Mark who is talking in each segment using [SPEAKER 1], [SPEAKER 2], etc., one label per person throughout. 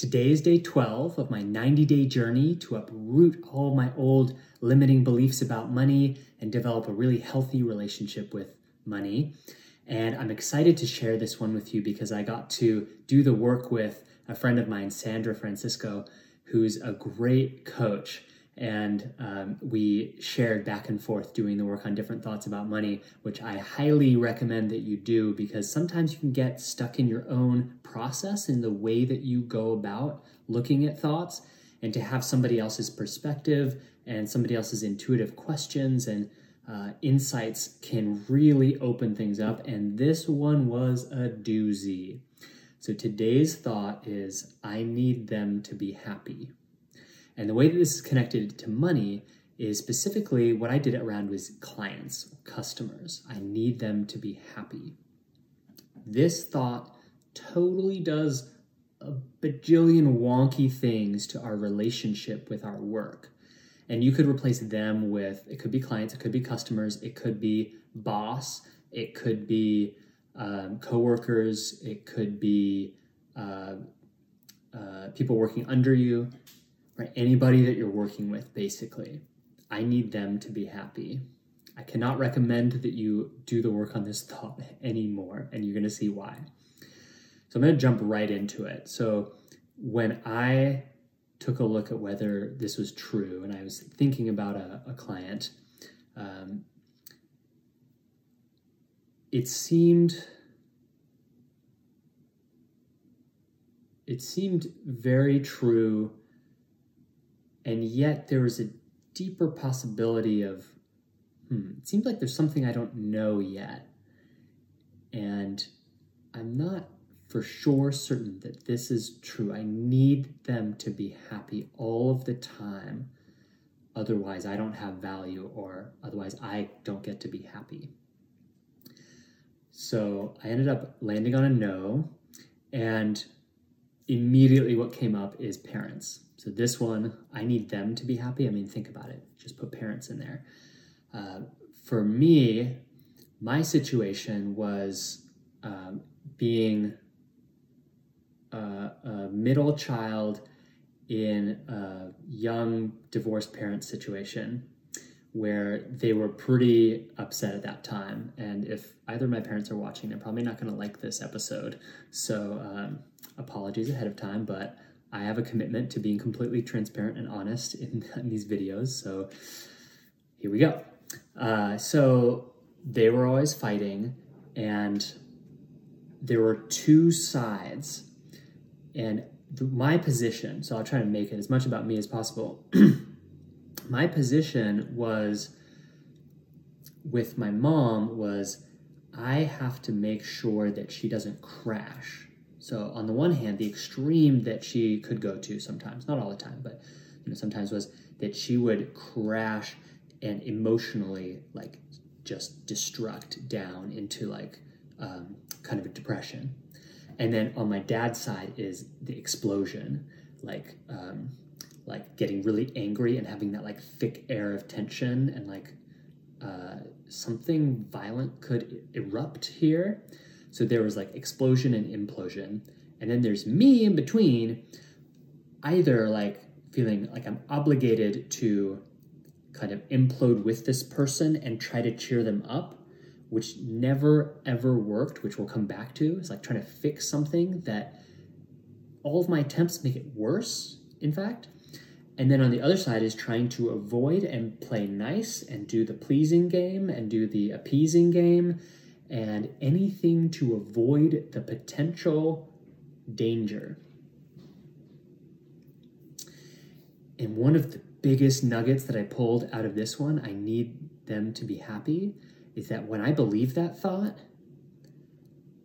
[SPEAKER 1] Today is day 12 of my 90 day journey to uproot all my old limiting beliefs about money and develop a really healthy relationship with money. And I'm excited to share this one with you because I got to do the work with a friend of mine, Sandra Francisco, who's a great coach and um, we shared back and forth doing the work on different thoughts about money, which I highly recommend that you do because sometimes you can get stuck in your own process in the way that you go about looking at thoughts, and to have somebody else's perspective and somebody else's intuitive questions and uh, insights can really open things up. And this one was a doozy. So today's thought is I need them to be happy. And the way that this is connected to money is specifically what I did around was clients, customers. I need them to be happy. This thought totally does a bajillion wonky things to our relationship with our work. And you could replace them with it could be clients, it could be customers, it could be boss, it could be um, coworkers, it could be uh, uh, people working under you, right? Anybody that you're working with, basically. I need them to be happy. I cannot recommend that you do the work on this thought anymore, and you're going to see why. So I'm going to jump right into it. So when I took a look at whether this was true, and I was thinking about a, a client, um, it seemed it seemed very true and yet there was a deeper possibility of hmm, it seems like there's something I don't know yet. And I'm not for sure certain that this is true. I need them to be happy all of the time. Otherwise, I don't have value, or otherwise, I don't get to be happy. So I ended up landing on a no, and immediately what came up is parents. So this one, I need them to be happy. I mean, think about it. Just put parents in there. Uh, for me, my situation was um, being a, a, middle child in a young divorced parent situation where they were pretty upset at that time. And if either of my parents are watching, they're probably not going to like this episode. So um, apologies ahead of time, but I have a commitment to being completely transparent and honest in, in these videos. So here we go. Uh, so they were always fighting, and there were two sides. And my position, so I'll try to make it as much about me as possible. my position was with my mom was I have to make sure that she doesn't crash so on the one hand, the extreme that she could go to sometimes, not all the time, but you know, sometimes was that she would crash and emotionally like just destruct down into like um, kind of a depression. And then on my dad's side is the explosion, like um, like getting really angry and having that like thick air of tension and like uh, something violent could erupt here so there was like explosion and implosion. And then there's me in between, either like feeling like I'm obligated to kind of implode with this person and try to cheer them up, which never ever worked, which we'll come back to. It's like trying to fix something that all of my attempts make it worse, in fact. And then on the other side is trying to avoid and play nice and do the pleasing game and do the appeasing game and anything to avoid the potential danger. And one of the biggest nuggets that I pulled out of this one, I need them to be happy, is that when I believe that thought,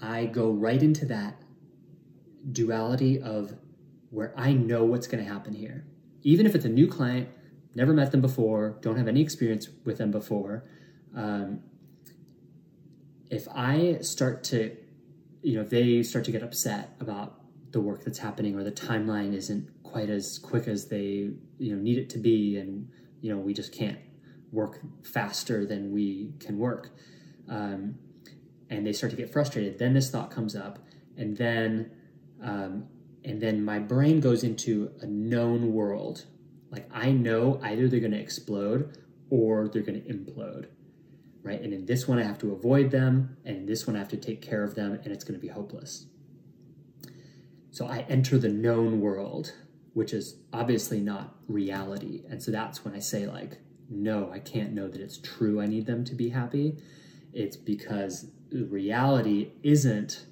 [SPEAKER 1] I go right into that duality of where I know what's going to happen here. even if it's a new client, never met them before, don't have any experience with them before, um, if I start to, you know, they start to get upset about the work that's happening or the timeline isn't quite as quick as they, you know, need it to be, and you know, we just can't work faster than we can work, um, and they start to get frustrated, then this thought comes up, and then, um, and then my brain goes into a known world. Like I know either they're going to explode or they're going to implode right? And in this one, I have to avoid them, and in this one, I have to take care of them, and it's going to be hopeless. So I enter the known world, which is obviously not reality. And so that's when I say, like, no, I can't know that it's true. I need them to be happy. It's because reality isn't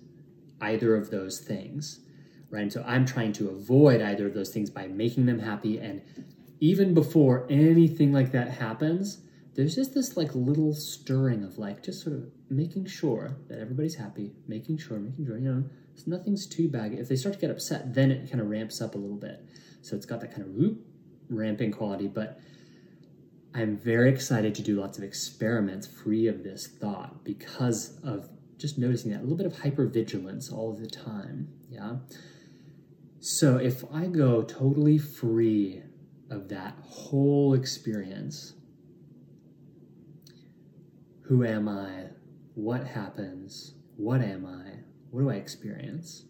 [SPEAKER 1] either of those things, right? And so I'm trying to avoid either of those things by making them happy. And even before anything like that happens, there's just this like little stirring of like just sort of making sure that everybody's happy, making sure, making sure, you know, nothing's too bad. If they start to get upset, then it kind of ramps up a little bit. So it's got that kind of whoop, ramping quality. But I'm very excited to do lots of experiments free of this thought because of just noticing that a little bit of hypervigilance all the time. Yeah. So if I go totally free of that whole experience, who am I? What happens? What am I? What do I experience?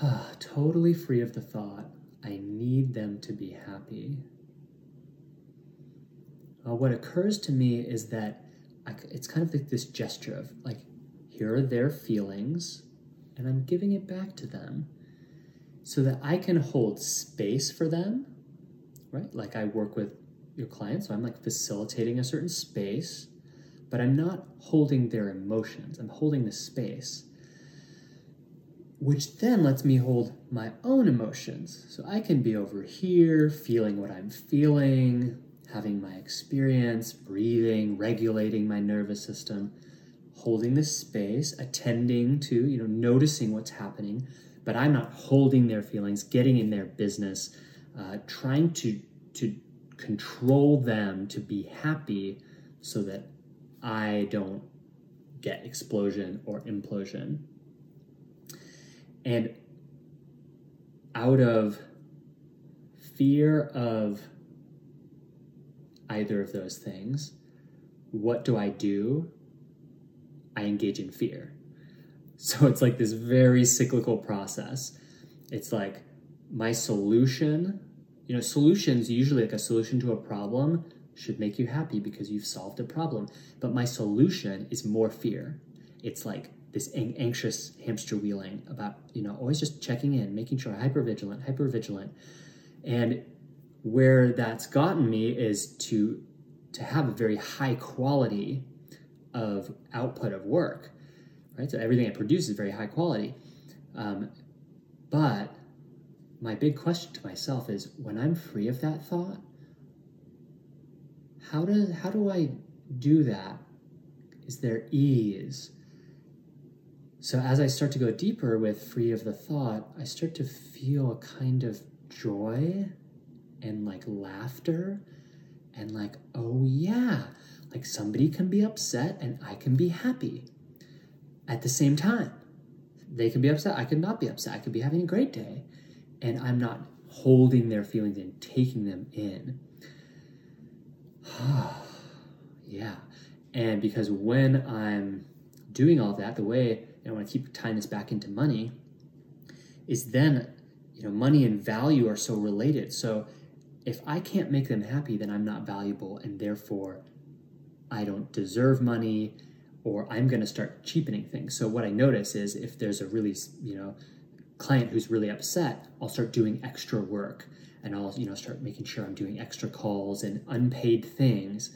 [SPEAKER 1] totally free of the thought, I need them to be happy. Uh, what occurs to me is that I, it's kind of like this gesture of like, here are their feelings, and I'm giving it back to them so that I can hold space for them, right? Like I work with your client. So I'm like facilitating a certain space, but I'm not holding their emotions. I'm holding the space, which then lets me hold my own emotions. So I can be over here feeling what I'm feeling, having my experience, breathing, regulating my nervous system, holding the space, attending to, you know, noticing what's happening, but I'm not holding their feelings, getting in their business, uh, trying to to control them to be happy so that I don't get explosion or implosion. And out of fear of either of those things, what do I do? I engage in fear. So it's like this very cyclical process. It's like my solution you know, solutions, usually like a solution to a problem, should make you happy because you've solved a problem. But my solution is more fear. It's like this anxious hamster wheeling about, you know, always just checking in, making sure hyper vigilant, hyper vigilant. And where that's gotten me is to to have a very high quality of output of work, right? So everything I produce is very high quality. Um, but my big question to myself is when I'm free of that thought, how does how do I do that? Is there ease? So as I start to go deeper with free of the thought, I start to feel a kind of joy and like laughter and like, oh yeah, like somebody can be upset and I can be happy at the same time. They can be upset, I could not be upset. I could be having a great day and I'm not holding their feelings and taking them in. yeah. And because when I'm doing all that, the way and I want to keep tying this back into money is then, you know, money and value are so related. So if I can't make them happy, then I'm not valuable and therefore I don't deserve money or I'm going to start cheapening things. So what I notice is if there's a really, you know, client who's really upset, I'll start doing extra work. And I'll, you know, start making sure I'm doing extra calls and unpaid things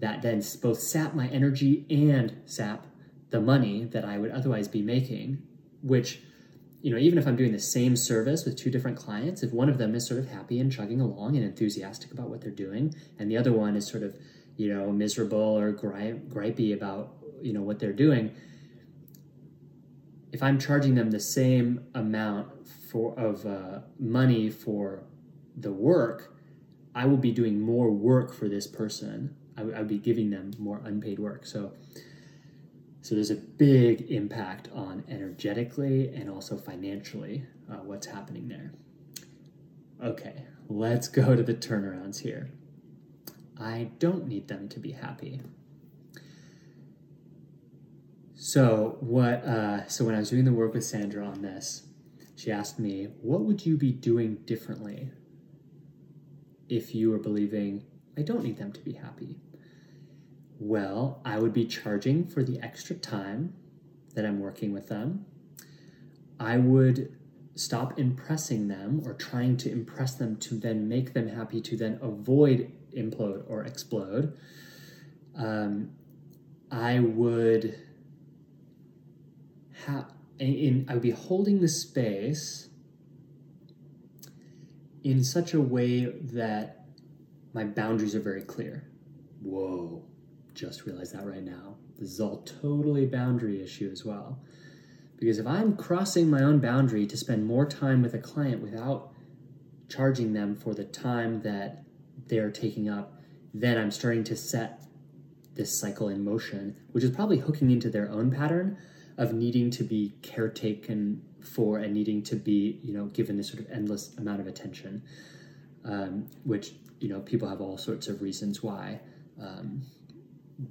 [SPEAKER 1] that then both sap my energy and sap the money that I would otherwise be making, which, you know, even if I'm doing the same service with two different clients, if one of them is sort of happy and chugging along and enthusiastic about what they're doing, and the other one is sort of, you know, miserable or gri- gripey about, you know, what they're doing, if I'm charging them the same amount for of uh, money for the work, I will be doing more work for this person. I, would be giving them more unpaid work. So, so there's a big impact on energetically and also financially uh, what's happening there. Okay, let's go to the turnarounds here. I don't need them to be happy. So what? Uh, so when I was doing the work with Sandra on this, she asked me, "What would you be doing differently if you were believing I don't need them to be happy?" Well, I would be charging for the extra time that I'm working with them. I would stop impressing them or trying to impress them to then make them happy to then avoid implode or explode. Um, I would have in I would be holding the space in such a way that my boundaries are very clear. Whoa, just realized that right now. This is all totally boundary issue as well. Because if I'm crossing my own boundary to spend more time with a client without charging them for the time that they're taking up, then I'm starting to set this cycle in motion, which is probably hooking into their own pattern of needing to be caretaken for and needing to be, you know, given this sort of endless amount of attention, um, which, you know, people have all sorts of reasons why um,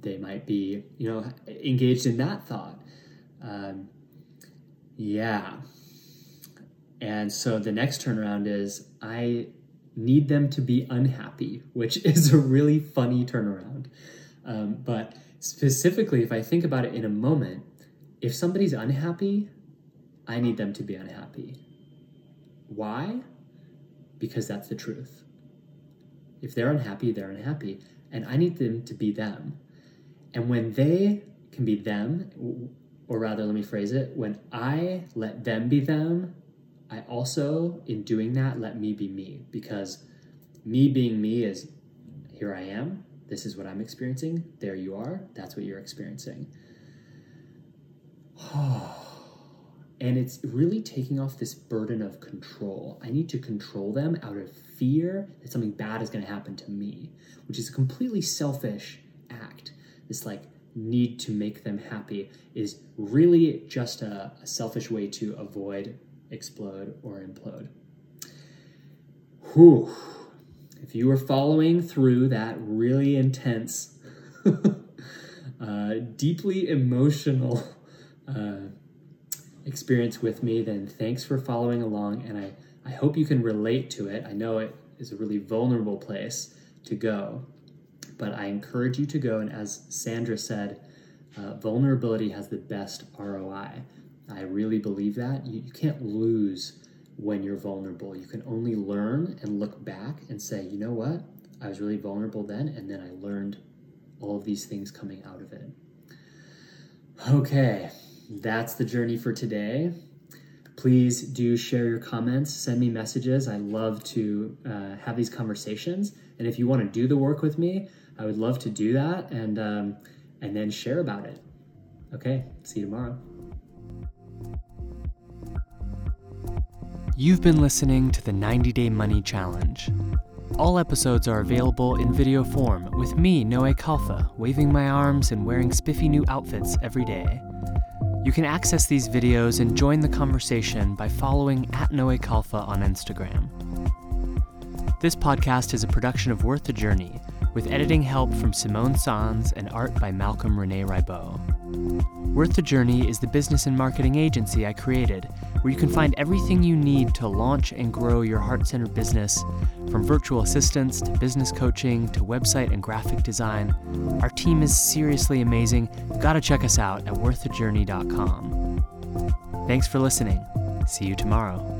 [SPEAKER 1] they might be, you know, engaged in that thought. Um, yeah. And so the next turnaround is I need them to be unhappy, which is a really funny turnaround. Um, but specifically, if I think about it in a moment, if somebody's unhappy, I need them to be unhappy. Why? Because that's the truth. If they're unhappy, they're unhappy. And I need them to be them. And when they can be them, or rather, let me phrase it when I let them be them, I also, in doing that, let me be me. Because me being me is here I am, this is what I'm experiencing, there you are, that's what you're experiencing. and it's really taking off this burden of control. I need to control them out of fear that something bad is going to happen to me, which is a completely selfish act. This like need to make them happy is really just a, a selfish way to avoid explode or implode. Whew. If you were following through that really intense, uh, deeply emotional uh, experience with me, then thanks for following along. And I, I hope you can relate to it. I know it is a really vulnerable place to go, but I encourage you to go. And as Sandra said, uh, vulnerability has the best ROI. I really believe that. You, you can't lose when you're vulnerable. You can only learn and look back and say, you know what? I was really vulnerable then, and then I learned all of these things coming out of it. Okay, that's the journey for today. Please do share your comments, send me messages. I love to uh, have these conversations. And if you want to do the work with me, I would love to do that and, um, and then share about it. Okay, see you tomorrow.
[SPEAKER 2] You've been listening to the 90 Day Money Challenge. All episodes are available in video form with me, Noé Khalfa, waving my arms and wearing spiffy new outfits every day. You can access these videos and join the conversation by following at Noé Khalfa on Instagram. This podcast is a production of Worth the Journey, with editing help from Simone Sans and art by Malcolm Rene Ribot. Worth the Journey is the business and marketing agency I created, where you can find everything you need to launch and grow your heart centered business, from virtual assistants to business coaching to website and graphic design. Our team is seriously amazing. You've got to check us out at worththejourney.com. Thanks for listening. See you tomorrow.